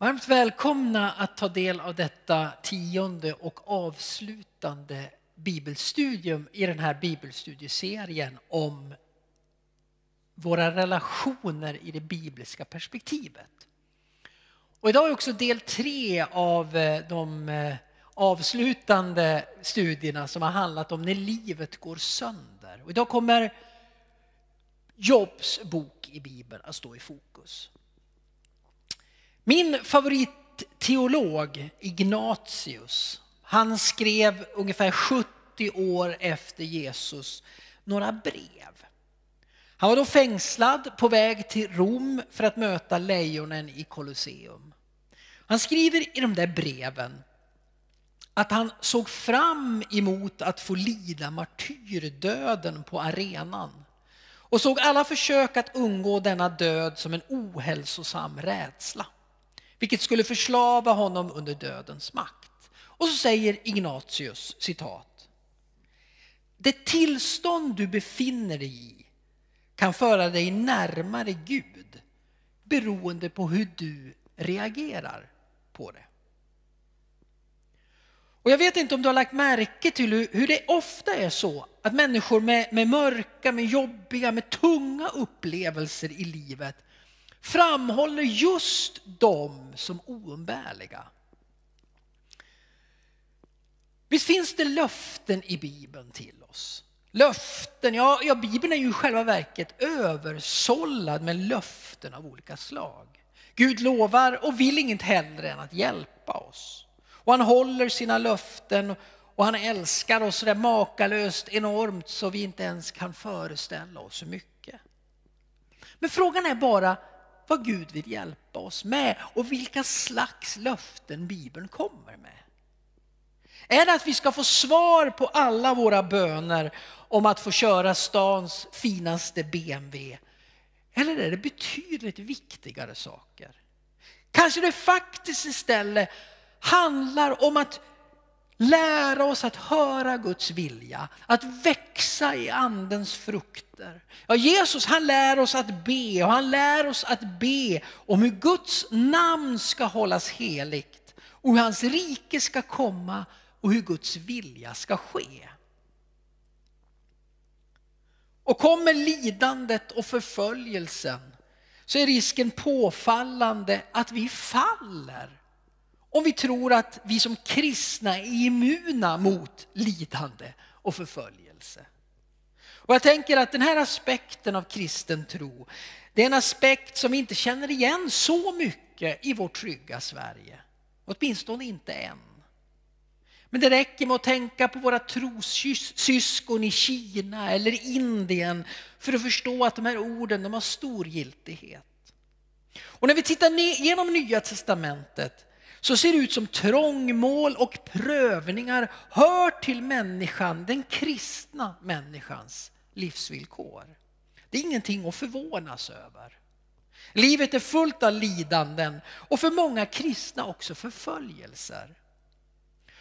Varmt välkomna att ta del av detta tionde och avslutande bibelstudium i den här bibelstudieserien om våra relationer i det bibliska perspektivet. Och idag är också del tre av eh, de eh, avslutande studierna som har handlat om när livet går sönder. Och idag kommer Jobs bok i Bibeln att stå i fokus. Min favoritteolog Ignatius, han skrev ungefär 70 år efter Jesus några brev. Han var då fängslad på väg till Rom för att möta lejonen i Colosseum. Han skriver i de där breven att han såg fram emot att få lida martyrdöden på arenan och såg alla försök att undgå denna död som en ohälsosam rädsla vilket skulle förslava honom under dödens makt. Och så säger Ignatius, citat. Det tillstånd du befinner dig i kan föra dig närmare Gud beroende på hur du reagerar på det. Och jag vet inte om du har lagt märke till hur, hur det ofta är så att människor med, med mörka, med jobbiga, med tunga upplevelser i livet framhåller just dem som oumbärliga. Visst finns det löften i Bibeln till oss? Löften, ja, ja Bibeln är ju i själva verket översållad med löften av olika slag. Gud lovar och vill inget hellre än att hjälpa oss. Och han håller sina löften och han älskar oss så makalöst enormt så vi inte ens kan föreställa oss hur mycket. Men frågan är bara vad Gud vill hjälpa oss med och vilka slags löften Bibeln kommer med. Är det att vi ska få svar på alla våra böner om att få köra stans finaste BMW? Eller är det betydligt viktigare saker? Kanske det faktiskt istället handlar om att lära oss att höra Guds vilja, att växa i andens frukter. Ja, Jesus han lär oss att be och han lär oss att be om hur Guds namn ska hållas heligt och hur hans rike ska komma och hur Guds vilja ska ske. Och kommer lidandet och förföljelsen så är risken påfallande att vi faller om vi tror att vi som kristna är immuna mot lidande och förföljelse. Och jag tänker att den här aspekten av kristen tro, det är en aspekt som vi inte känner igen så mycket i vårt trygga Sverige. Åtminstone inte än. Men det räcker med att tänka på våra trossyskon i Kina eller Indien för att förstå att de här orden de har stor giltighet. Och när vi tittar genom Nya Testamentet så ser det ut som trångmål och prövningar hör till människan, den kristna människans livsvillkor. Det är ingenting att förvånas över. Livet är fullt av lidanden och för många kristna också förföljelser.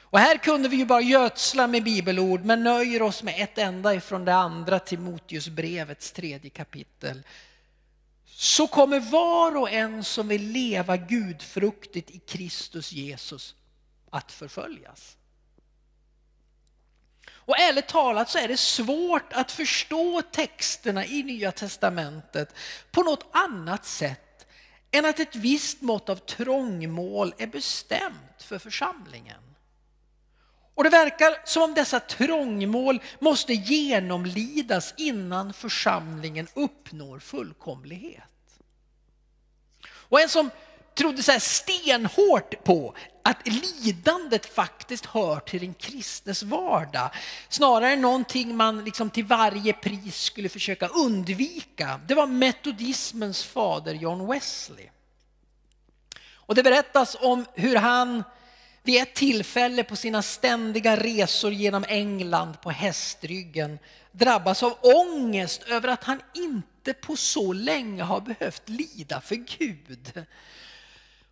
Och här kunde vi ju bara gödsla med bibelord men nöjer oss med ett enda ifrån det andra Timoteusbrevets tredje kapitel så kommer var och en som vill leva gudfruktigt i Kristus Jesus att förföljas. Och ärligt talat så är det svårt att förstå texterna i Nya Testamentet på något annat sätt än att ett visst mått av trångmål är bestämt för församlingen. Och det verkar som om dessa trångmål måste genomlidas innan församlingen uppnår fullkomlighet. Och en som trodde så här stenhårt på att lidandet faktiskt hör till den kristnes vardag. Snarare än någonting man liksom till varje pris skulle försöka undvika. Det var metodismens fader John Wesley. Och det berättas om hur han vid ett tillfälle på sina ständiga resor genom England på hästryggen drabbas av ångest över att han inte på så länge har behövt lida för Gud.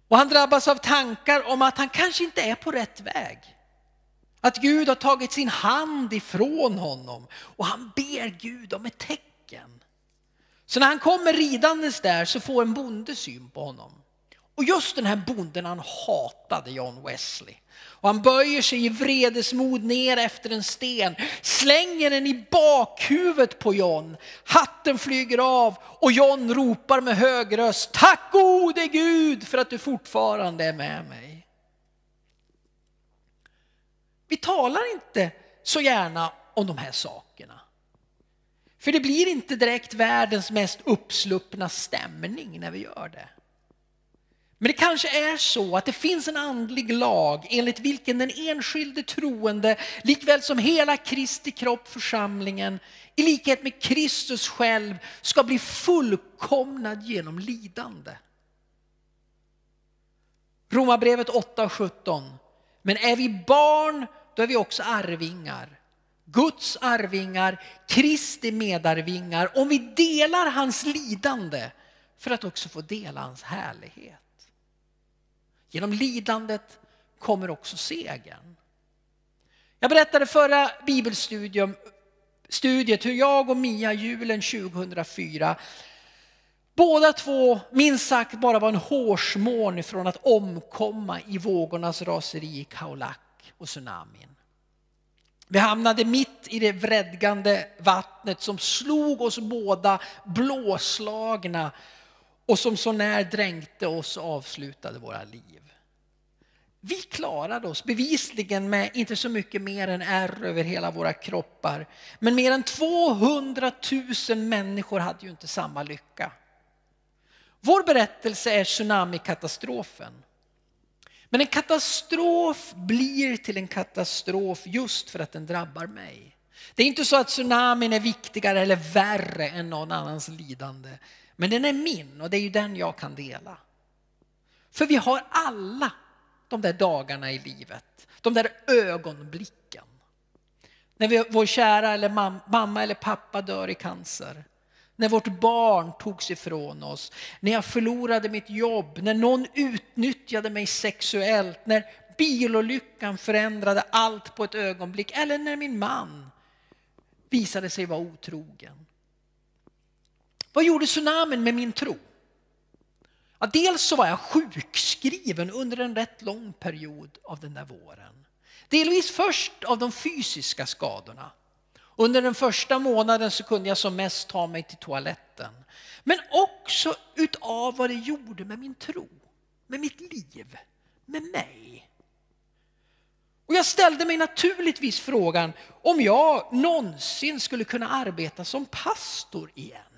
Och han drabbas av tankar om att han kanske inte är på rätt väg. Att Gud har tagit sin hand ifrån honom och han ber Gud om ett tecken. Så när han kommer ridandes där så får en bonde syn på honom. Och just den här bonden han hatade John Wesley. Och han böjer sig i vredesmod ner efter en sten, slänger den i bakhuvudet på John. Hatten flyger av och John ropar med hög röst, tack gode Gud för att du fortfarande är med mig. Vi talar inte så gärna om de här sakerna. För det blir inte direkt världens mest uppsluppna stämning när vi gör det. Men det kanske är så att det finns en andlig lag enligt vilken den enskilde troende, likväl som hela Kristi kropp, församlingen, i likhet med Kristus själv ska bli fullkomnad genom lidande. Romarbrevet 8.17. Men är vi barn, då är vi också arvingar. Guds arvingar, Kristi medarvingar, om vi delar hans lidande för att också få dela hans härlighet. Genom lidandet kommer också segern. Jag berättade förra bibelstudiet hur jag och Mia julen 2004 Båda två minst sagt bara var en hårsmån ifrån att omkomma i vågornas raseri i Kaolak och tsunamin. Vi hamnade mitt i det vredgande vattnet som slog oss båda blåslagna och som så när dränkte oss och avslutade våra liv. Vi klarade oss bevisligen med inte så mycket mer än ärr över hela våra kroppar. Men mer än 200 000 människor hade ju inte samma lycka. Vår berättelse är tsunamikatastrofen. Men en katastrof blir till en katastrof just för att den drabbar mig. Det är inte så att tsunamin är viktigare eller värre än någon annans lidande. Men den är min och det är ju den jag kan dela. För vi har alla de där dagarna i livet, de där ögonblicken. När vi, vår kära eller mam, mamma eller pappa dör i cancer. När vårt barn togs ifrån oss, när jag förlorade mitt jobb, när någon utnyttjade mig sexuellt, när bilolyckan förändrade allt på ett ögonblick eller när min man visade sig vara otrogen. Vad gjorde tsunamin med min tro? Ja, dels så var jag sjukskriven under en rätt lång period av den där våren. Delvis först av de fysiska skadorna. Under den första månaden så kunde jag som mest ta mig till toaletten. Men också utav vad det gjorde med min tro, med mitt liv, med mig. Och jag ställde mig naturligtvis frågan om jag någonsin skulle kunna arbeta som pastor igen.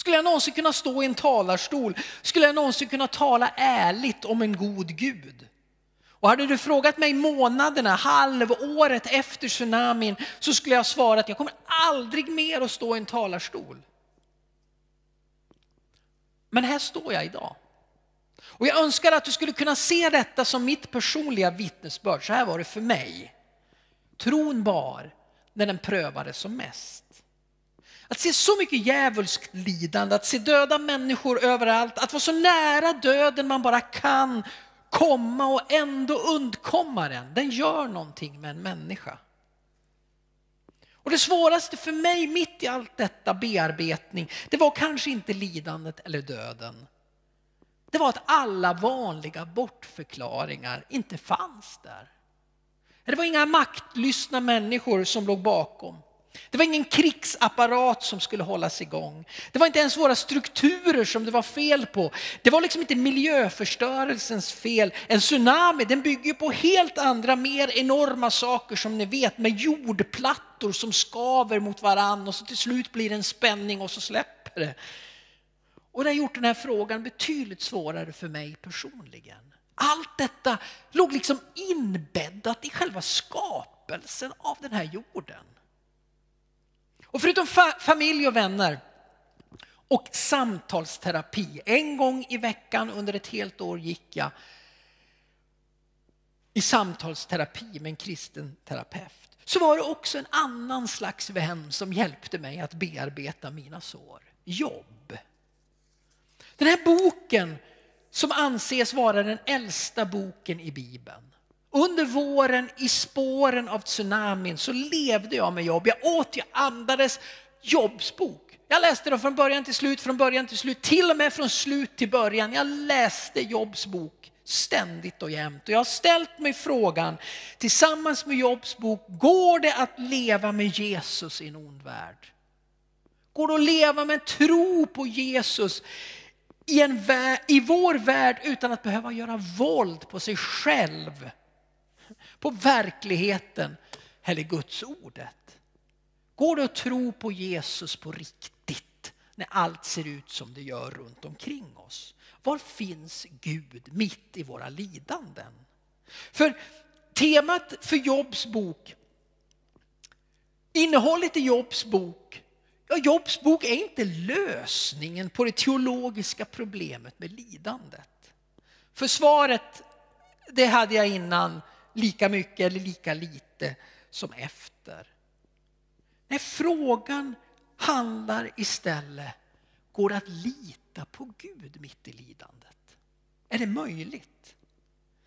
Skulle jag någonsin kunna stå i en talarstol? Skulle jag någonsin kunna tala ärligt om en god Gud? Och hade du frågat mig månaderna, halvåret efter tsunamin så skulle jag svara att jag kommer aldrig mer att stå i en talarstol. Men här står jag idag. Och jag önskar att du skulle kunna se detta som mitt personliga vittnesbörd. Så här var det för mig. Tron bar när den prövades som mest. Att se så mycket djävulskt lidande, att se döda människor överallt, att vara så nära döden man bara kan komma och ändå undkomma den, den gör någonting med en människa. Och det svåraste för mig mitt i allt detta bearbetning, det var kanske inte lidandet eller döden. Det var att alla vanliga bortförklaringar inte fanns där. Det var inga maktlystna människor som låg bakom. Det var ingen krigsapparat som skulle hållas igång. Det var inte ens våra strukturer som det var fel på. Det var liksom inte miljöförstörelsens fel. En tsunami den bygger på helt andra, mer enorma saker som ni vet med jordplattor som skaver mot varann och så till slut blir det en spänning och så släpper det. Och det har gjort den här frågan betydligt svårare för mig personligen. Allt detta låg liksom inbäddat i själva skapelsen av den här jorden. Och förutom fa familj och vänner och samtalsterapi, en gång i veckan under ett helt år gick jag i samtalsterapi med en kristen terapeut. Så var det också en annan slags vän som hjälpte mig att bearbeta mina sår. Jobb. Den här boken som anses vara den äldsta boken i Bibeln under våren i spåren av tsunamin så levde jag med jobb. Jag åt, jag andades. Jobs bok. Jag läste den från början till slut, från början till slut, till och med från slut till början. Jag läste Jobs bok ständigt och jämt. Och jag har ställt mig frågan tillsammans med Jobs bok, går det att leva med Jesus i en ond värld? Går det att leva med tro på Jesus i, en värld, i vår värld utan att behöva göra våld på sig själv? På verkligheten eller Guds ordet? Går det att tro på Jesus på riktigt när allt ser ut som det gör runt omkring oss? Var finns Gud mitt i våra lidanden? För temat för Jobs bok, innehållet i Jobs bok, ja Jobs bok är inte lösningen på det teologiska problemet med lidandet. För svaret, det hade jag innan lika mycket eller lika lite som efter. Nej, frågan handlar istället, går det att lita på Gud mitt i lidandet? Är det möjligt?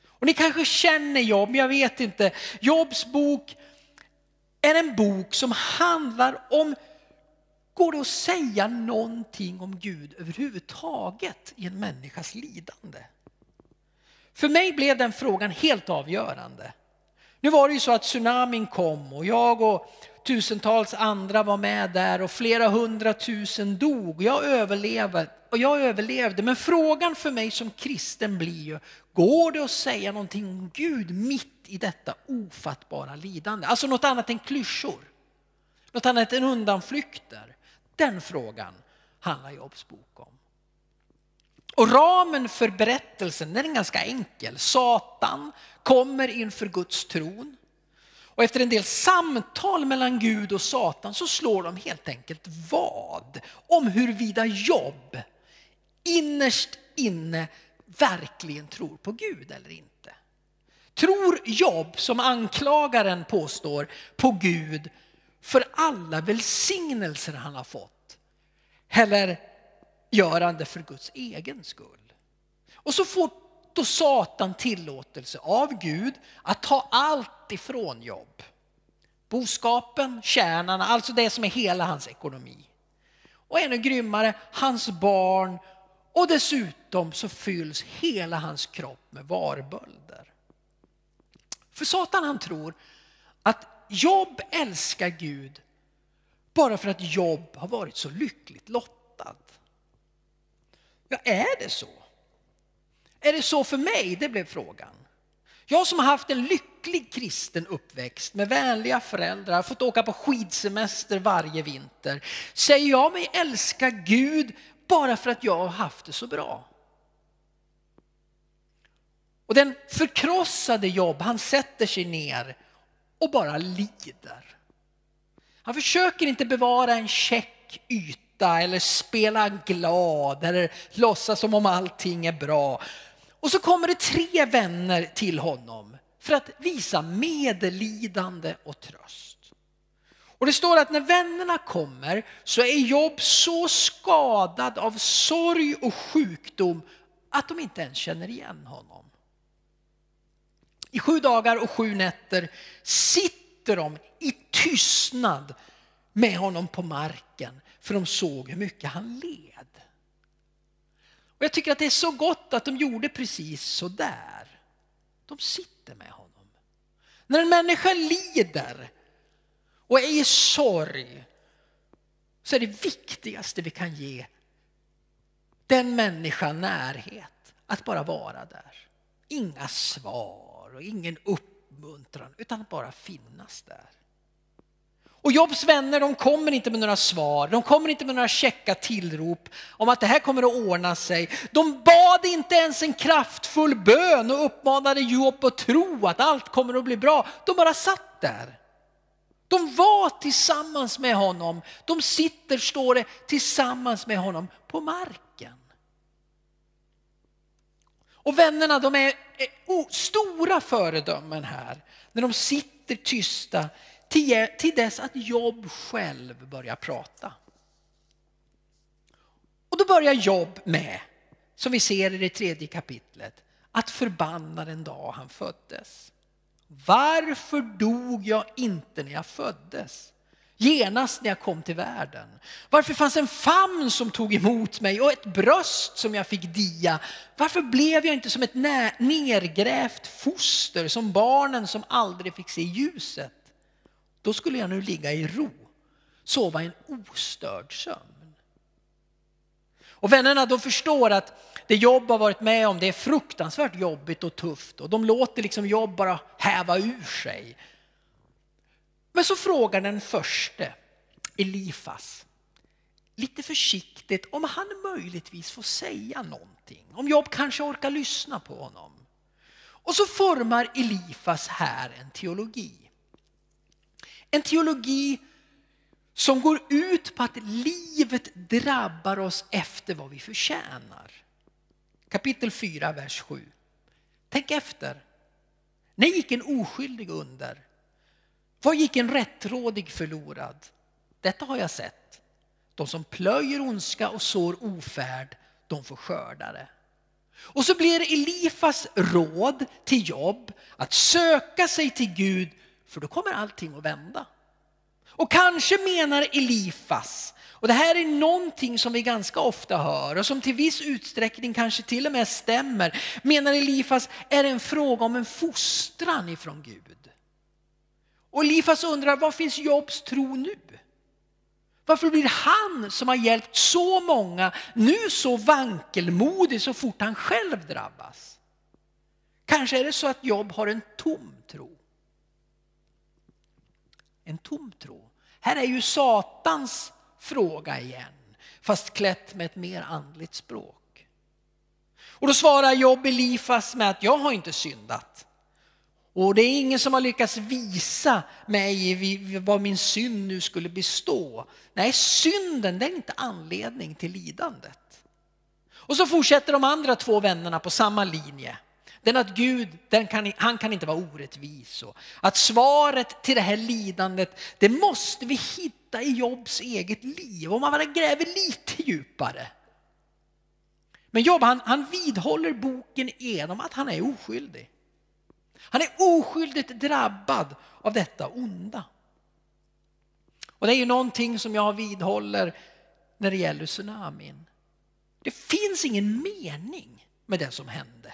Och ni kanske känner Jobb, jag vet inte. Jobs bok är en bok som handlar om, går det att säga någonting om Gud överhuvudtaget i en människas lidande? För mig blev den frågan helt avgörande. Nu var det ju så att tsunamin kom och jag och tusentals andra var med där och flera hundratusen dog. Jag överlevde, och jag överlevde. Men frågan för mig som kristen blir ju, går det att säga någonting om Gud mitt i detta ofattbara lidande? Alltså något annat än klyschor. Något annat än undanflykter. Den frågan handlar Jobs bok om. Och ramen för berättelsen den är ganska enkel. Satan kommer inför Guds tron. Och efter en del samtal mellan Gud och Satan så slår de helt enkelt vad om huruvida Jobb innerst inne verkligen tror på Gud eller inte. Tror Jobb, som anklagaren påstår, på Gud för alla välsignelser han har fått? Eller gör han det för Guds egen skull? Och så får då Satan tillåtelse av Gud att ta allt ifrån Jobb. Boskapen, tjänarna, alltså det som är hela hans ekonomi. Och ännu grymmare, hans barn och dessutom så fylls hela hans kropp med varbölder. För Satan han tror att Jobb älskar Gud bara för att Jobb har varit så lyckligt lottad. Ja, är det så? Är det så för mig? Det blev frågan. Jag som har haft en lycklig kristen uppväxt med vänliga föräldrar, fått åka på skidsemester varje vinter. Säger jag mig älska Gud bara för att jag har haft det så bra? Och den förkrossade jobb, han sätter sig ner och bara lider. Han försöker inte bevara en check yta eller spela glad eller låtsas som om allting är bra. Och så kommer det tre vänner till honom för att visa medlidande och tröst. Och det står att när vännerna kommer så är Jobb så skadad av sorg och sjukdom att de inte ens känner igen honom. I sju dagar och sju nätter sitter de i tystnad med honom på marken för de såg hur mycket han led. Och jag tycker att det är så gott att de gjorde precis så där. De sitter med honom. När en människa lider och är i sorg så är det viktigaste vi kan ge den människan närhet, att bara vara där. Inga svar och ingen uppmuntran utan att bara finnas där. Och Jobs vänner de kommer inte med några svar, de kommer inte med några käcka tillrop om att det här kommer att ordna sig. De bad inte ens en kraftfull bön och uppmanade Job att tro att allt kommer att bli bra. De bara satt där. De var tillsammans med honom. De sitter, står det, tillsammans med honom på marken. Och vännerna de är, är stora föredömen här när de sitter tysta till dess att Jobb själv börjar prata. Och då börjar Jobb med, som vi ser i det tredje kapitlet, att förbanna den dag han föddes. Varför dog jag inte när jag föddes? genast när jag kom till världen? Varför fanns en famn som tog emot mig och ett bröst som jag fick dia? Varför blev jag inte som ett nergrävt foster, som barnen som aldrig fick se ljuset? Då skulle jag nu ligga i ro, sova en ostörd sömn. Och vännerna de förstår att det jobb har varit med om det är fruktansvärt jobbigt och tufft och de låter liksom jobb bara häva ur sig. Men så frågar den förste, Elifas, lite försiktigt om han möjligtvis får säga någonting. Om Jobb kanske orkar lyssna på honom. Och så formar Elifas här en teologi. En teologi som går ut på att livet drabbar oss efter vad vi förtjänar. Kapitel 4, vers 7. Tänk efter. När gick en oskyldig under? Var gick en rättrådig förlorad? Detta har jag sett. De som plöjer ondska och sår ofärd, de får skörda det. Och så blir Elifas råd till jobb att söka sig till Gud för då kommer allting att vända. Och kanske menar Elifas, och det här är någonting som vi ganska ofta hör och som till viss utsträckning kanske till och med stämmer, menar Elifas är det en fråga om en fostran ifrån Gud. Och Elifas undrar, var finns Jobs tro nu? Varför blir han som har hjälpt så många nu så vankelmodig så fort han själv drabbas? Kanske är det så att Jobb har en tom tro. En tom tro. Här är ju Satans fråga igen, fast klätt med ett mer andligt språk. Och då svarar Job Elifas med att jag har inte syndat. Och det är ingen som har lyckats visa mig vad min synd nu skulle bestå. Nej, synden den är inte anledning till lidandet. Och så fortsätter de andra två vännerna på samma linje. Den att Gud, den kan, han kan inte vara orättvis. Och att svaret till det här lidandet, det måste vi hitta i Jobs eget liv. Om man bara gräver lite djupare. Men Job han, han vidhåller boken genom att han är oskyldig. Han är oskyldigt drabbad av detta onda. Och det är ju någonting som jag vidhåller när det gäller tsunamin. Det finns ingen mening med det som hände.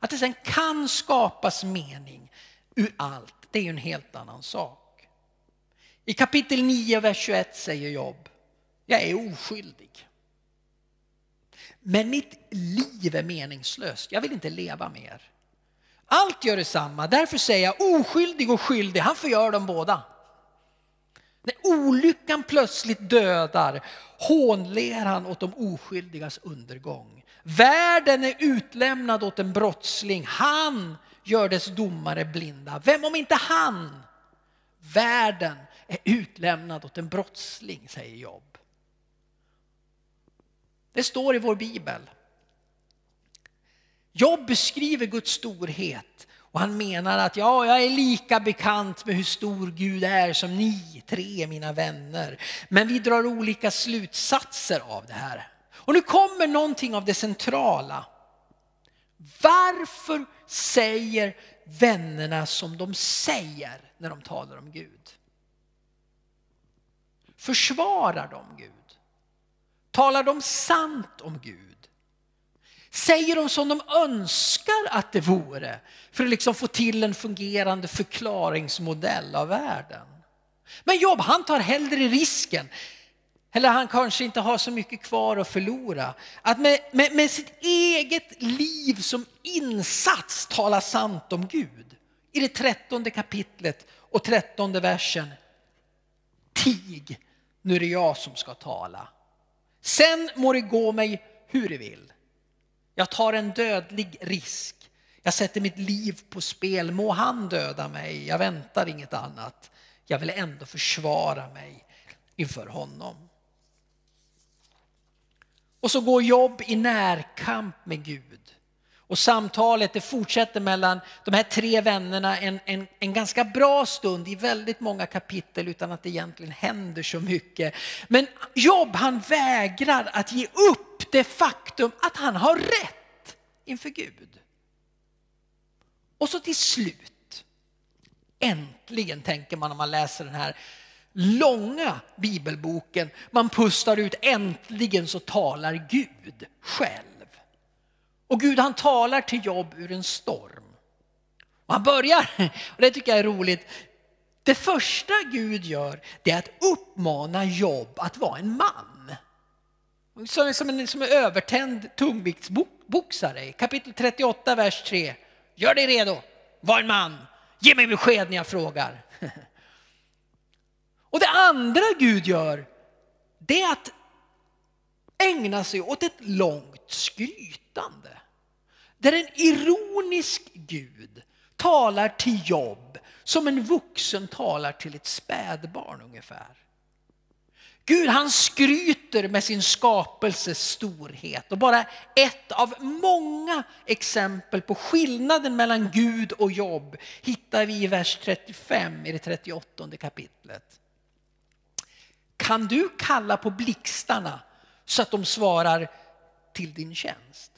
Att det sen kan skapas mening ur allt, det är ju en helt annan sak. I kapitel 9, vers 21 säger Jobb, jag är oskyldig. Men mitt liv är meningslöst, jag vill inte leva mer. Allt gör detsamma, därför säger jag oskyldig och skyldig, han förgör dem båda. När olyckan plötsligt dödar hånler han åt de oskyldigas undergång. Världen är utlämnad åt en brottsling. Han gör dess domare blinda. Vem om inte han? Världen är utlämnad åt en brottsling, säger Jobb. Det står i vår bibel. Jobb beskriver Guds storhet och han menar att ja, jag är lika bekant med hur stor Gud är som ni tre, mina vänner. Men vi drar olika slutsatser av det här. Och nu kommer någonting av det centrala. Varför säger vännerna som de säger när de talar om Gud? Försvarar de Gud? Talar de sant om Gud? Säger de som de önskar att det vore för att liksom få till en fungerande förklaringsmodell av världen? Men Jobb han tar hellre risken eller han kanske inte har så mycket kvar att förlora. Att med, med, med sitt eget liv som insats tala sant om Gud. I det trettonde kapitlet och trettonde versen. Tig, nu är det jag som ska tala. Sen må det gå mig hur det vill. Jag tar en dödlig risk. Jag sätter mitt liv på spel. Må han döda mig. Jag väntar inget annat. Jag vill ändå försvara mig inför honom. Och så går Jobb i närkamp med Gud. Och samtalet det fortsätter mellan de här tre vännerna en, en, en ganska bra stund i väldigt många kapitel utan att det egentligen händer så mycket. Men Jobb han vägrar att ge upp det faktum att han har rätt inför Gud. Och så till slut, Äntligen tänker man när man läser den här långa bibelboken. Man pustar ut, äntligen så talar Gud själv. Och Gud han talar till Jobb ur en storm. Och han börjar, och det tycker jag är roligt, det första Gud gör det är att uppmana Jobb att vara en man. Som en, som en övertänd tungviktsboxare. Kapitel 38, vers 3. Gör dig redo, var en man, ge mig besked när jag frågar. Och det andra Gud gör, det är att ägna sig åt ett långt skrytande. Där en ironisk Gud talar till Jobb som en vuxen talar till ett spädbarn ungefär. Gud han skryter med sin skapelses storhet och bara ett av många exempel på skillnaden mellan Gud och Jobb hittar vi i vers 35 i det 38 kapitlet. Kan du kalla på blixtarna så att de svarar till din tjänst?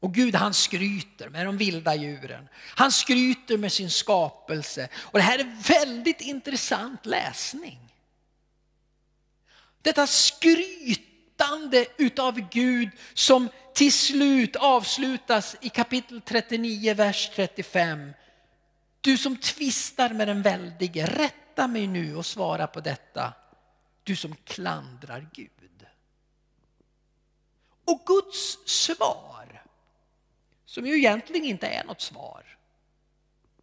Och Gud han skryter med de vilda djuren. Han skryter med sin skapelse. Och det här är väldigt intressant läsning. Detta skrytande utav Gud som till slut avslutas i kapitel 39, vers 35. Du som tvistar med den väldige, rätta mig nu och svara på detta. Du som klandrar Gud. Och Guds svar som ju egentligen inte är något svar.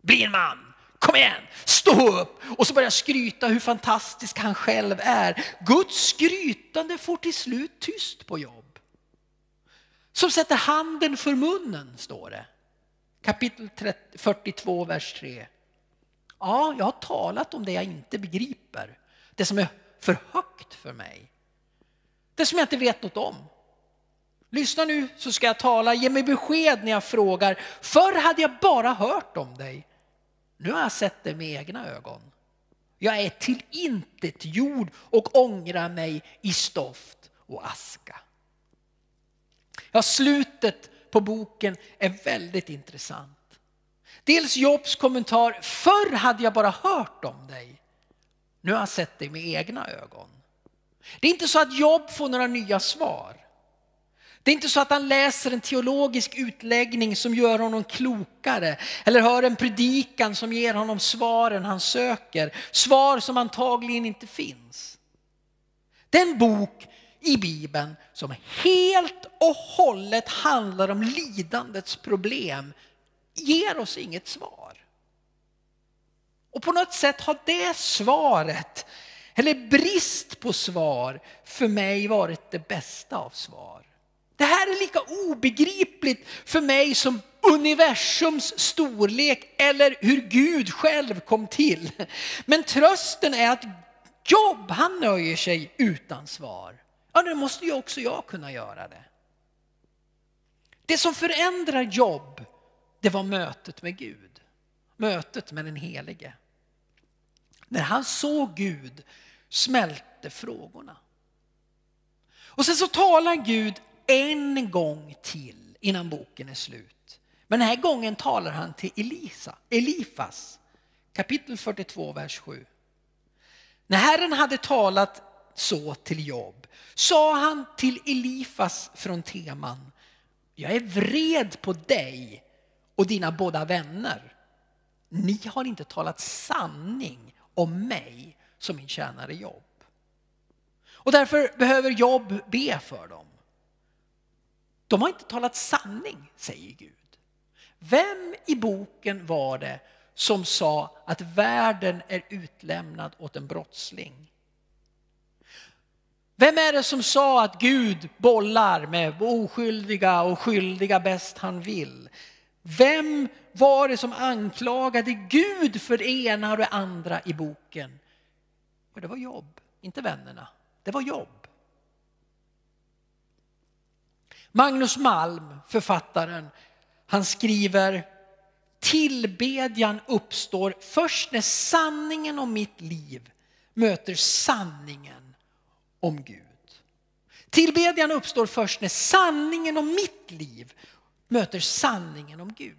Bli en man, kom igen, stå upp och så börjar skryta hur fantastisk han själv är. Guds skrytande får till slut tyst på jobb. Som sätter handen för munnen, står det. Kapitel 42, vers 3. Ja, jag har talat om det jag inte begriper. Det som är för högt för mig. Det som jag inte vet något om. Lyssna nu så ska jag tala, ge mig besked när jag frågar. Förr hade jag bara hört om dig. Nu har jag sett det med egna ögon. Jag är till intet jord och ångrar mig i stoft och aska. Ja, slutet på boken är väldigt intressant. Dels Jobs kommentar, förr hade jag bara hört om dig. Nu har jag sett dig med egna ögon. Det är inte så att Job får några nya svar. Det är inte så att han läser en teologisk utläggning som gör honom klokare eller hör en predikan som ger honom svaren han söker. Svar som antagligen inte finns. Den bok i Bibeln som helt och hållet handlar om lidandets problem ger oss inget svar. Och på något sätt har det svaret, eller brist på svar, för mig varit det bästa av svar. Det här är lika obegripligt för mig som universums storlek eller hur Gud själv kom till. Men trösten är att Jobb, han nöjer sig utan svar. Ja, nu måste ju också jag kunna göra det. Det som förändrar Jobb, det var mötet med Gud. Mötet med den Helige. När han såg Gud smälte frågorna. Och sen så talar Gud en gång till innan boken är slut. Men den här gången talar han till Elisa, Elifas, kapitel 42, vers 7. När Herren hade talat så till Jobb sa han till Elifas från Teman, jag är vred på dig och dina båda vänner. Ni har inte talat sanning om mig som min tjänare Jobb. Och därför behöver Jobb be för dem. De har inte talat sanning, säger Gud. Vem i boken var det som sa att världen är utlämnad åt en brottsling? Vem är det som sa att Gud bollar med oskyldiga och skyldiga bäst han vill? Vem var det som anklagade Gud för det ena och det andra i boken? Och det var jobb, inte vännerna. Det var jobb. Magnus Malm, författaren, han skriver Tillbedjan uppstår först när sanningen om mitt liv möter sanningen om Gud. Tillbedjan uppstår först när sanningen om mitt liv möter sanningen om Gud.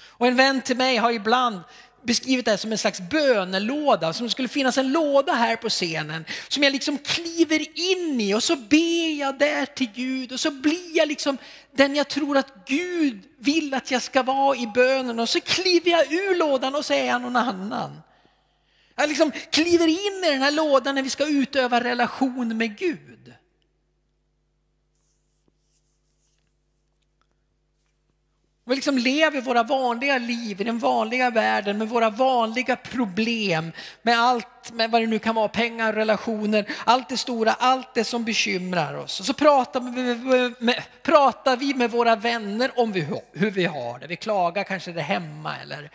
Och en vän till mig har ibland beskrivit det här som en slags bönelåda, som det skulle finnas en låda här på scenen som jag liksom kliver in i och så ber jag där till Gud och så blir jag liksom den jag tror att Gud vill att jag ska vara i bönen och så kliver jag ur lådan och så är jag någon annan. Jag liksom kliver in i den här lådan när vi ska utöva relation med Gud. Vi liksom lever våra vanliga liv i den vanliga världen med våra vanliga problem, med allt, med vad det nu kan vara, pengar, relationer, allt det stora, allt det som bekymrar oss. Och så pratar vi med, pratar vi med våra vänner om hur vi har det. Vi klagar kanske det hemma eller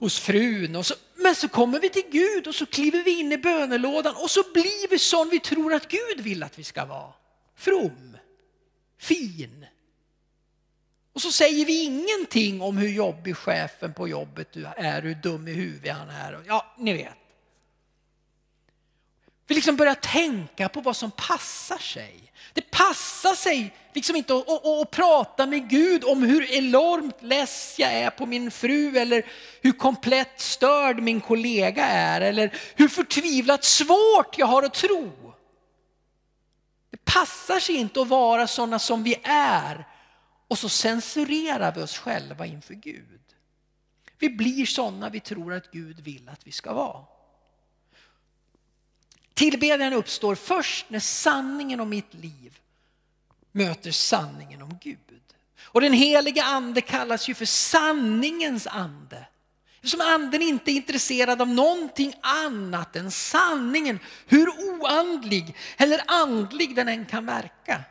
hos frun. Och så, men så kommer vi till Gud och så kliver vi in i bönelådan och så blir vi sån vi tror att Gud vill att vi ska vara. From, fin, och så säger vi ingenting om hur jobbig chefen på jobbet är, hur dum i huvudet han är. Ja, ni vet. Vi liksom börjar tänka på vad som passar sig. Det passar sig liksom inte att, att, att, prata med Gud om hur enormt less jag är på min fru eller hur komplett störd min kollega är eller hur förtvivlat svårt jag har att tro. Det passar sig inte att vara sådana som vi är och så censurerar vi oss själva inför Gud. Vi blir sådana vi tror att Gud vill att vi ska vara. Tillbedjan uppstår först när sanningen om mitt liv möter sanningen om Gud. Och den heliga ande kallas ju för sanningens ande. Eftersom anden inte är intresserad av någonting annat än sanningen, hur oandlig eller andlig den än kan verka.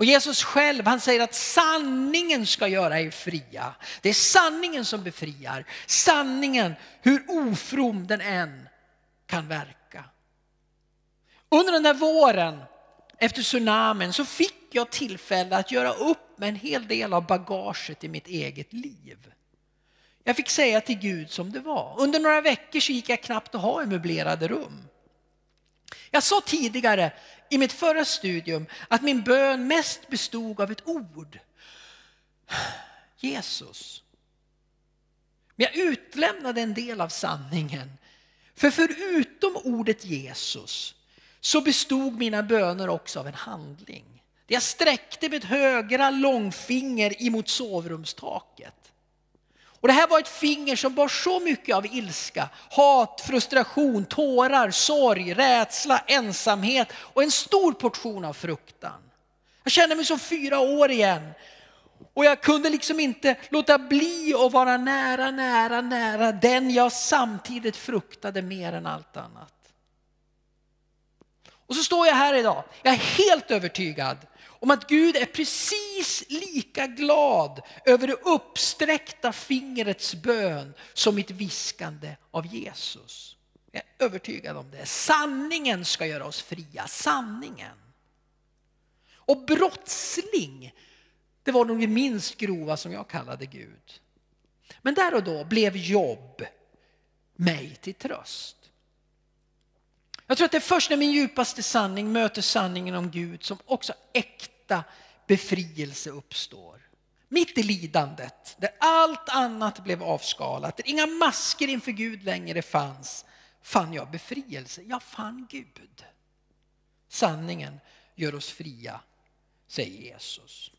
Och Jesus själv han säger att sanningen ska göra er fria. Det är sanningen som befriar. Sanningen, hur ofrom den än kan verka. Under den där våren efter tsunamin så fick jag tillfälle att göra upp med en hel del av bagaget i mitt eget liv. Jag fick säga till Gud som det var. Under några veckor så gick jag knappt att ha i möblerade rum. Jag sa tidigare i mitt förra studium att min bön mest bestod av ett ord. Jesus. Men jag utlämnade en del av sanningen. För förutom ordet Jesus så bestod mina böner också av en handling. Jag sträckte mitt högra långfinger emot sovrumstaket. Och det här var ett finger som bar så mycket av ilska, hat, frustration, tårar, sorg, rädsla, ensamhet och en stor portion av fruktan. Jag kände mig som fyra år igen. Och jag kunde liksom inte låta bli att vara nära, nära, nära den jag samtidigt fruktade mer än allt annat. Och så står jag här idag. Jag är helt övertygad om att Gud är precis lika glad över det uppsträckta fingrets bön som mitt viskande av Jesus. Jag är övertygad om det. Sanningen ska göra oss fria, sanningen. Och brottsling, det var nog det minst grova som jag kallade Gud. Men där och då blev jobb mig till tröst. Jag tror att det är först när min djupaste sanning möter sanningen om Gud som också äkta befrielse uppstår. Mitt i lidandet, där allt annat blev avskalat, där inga masker inför Gud längre fanns, fann jag befrielse. Jag fann Gud. Sanningen gör oss fria, säger Jesus.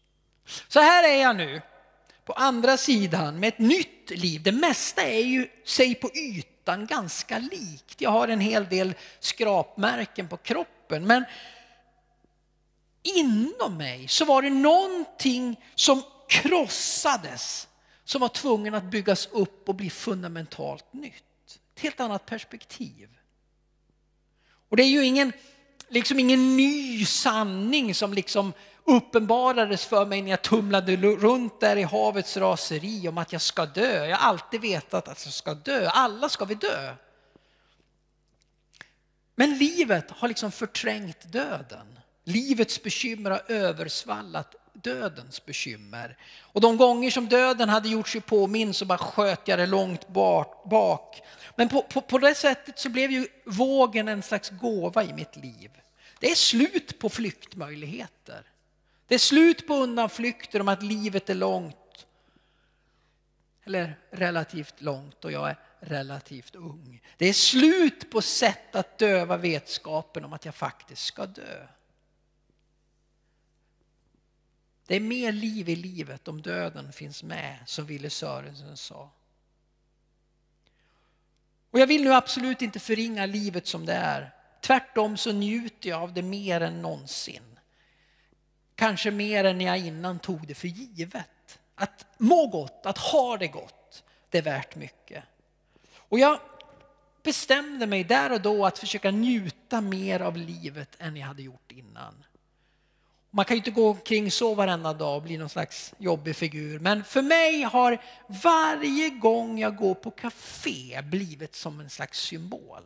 Så här är jag nu, på andra sidan med ett nytt liv. Det mesta är ju sig på ytan ganska likt. Jag har en hel del skrapmärken på kroppen men inom mig så var det någonting som krossades som var tvungen att byggas upp och bli fundamentalt nytt. Ett helt annat perspektiv. Och det är ju ingen, liksom ingen ny sanning som liksom uppenbarades för mig när jag tumlade runt där i havets raseri om att jag ska dö. Jag har alltid vetat att jag ska dö. Alla ska vi dö. Men livet har liksom förträngt döden. Livets bekymmer har översvallat dödens bekymmer. Och de gånger som döden hade gjort sig påminn så bara sköt jag det långt bak. Men på, på, på det sättet så blev ju vågen en slags gåva i mitt liv. Det är slut på flyktmöjligheter. Det är slut på undanflykter om att livet är långt eller relativt långt och jag är relativt ung. Det är slut på sätt att döva vetskapen om att jag faktiskt ska dö. Det är mer liv i livet om döden finns med, som Ville Sörensen sa. Och jag vill nu absolut inte förringa livet som det är. Tvärtom så njuter jag av det mer än någonsin. Kanske mer än jag innan tog det för givet. Att må gott, att ha det gott, det är värt mycket. Och jag bestämde mig där och då att försöka njuta mer av livet än jag hade gjort innan. Man kan ju inte gå omkring så varenda dag och bli någon slags jobbig figur. Men för mig har varje gång jag går på café blivit som en slags symbol.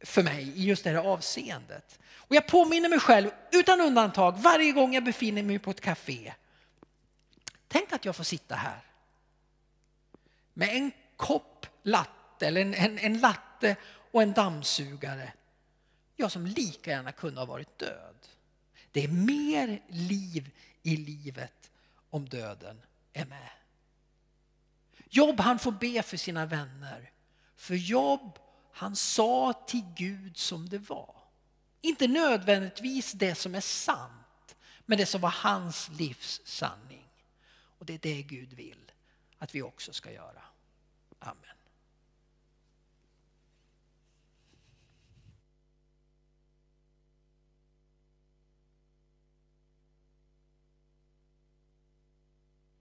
För mig i just det här avseendet. Och jag påminner mig själv utan undantag varje gång jag befinner mig på ett café. Tänk att jag får sitta här. Med en kopp latte eller en, en, en latte och en dammsugare. Jag som lika gärna kunde ha varit död. Det är mer liv i livet om döden är med. Jobb han får be för sina vänner. För Jobb han sa till Gud som det var. Inte nödvändigtvis det som är sant, men det som var hans livs sanning. Och det är det Gud vill att vi också ska göra. Amen.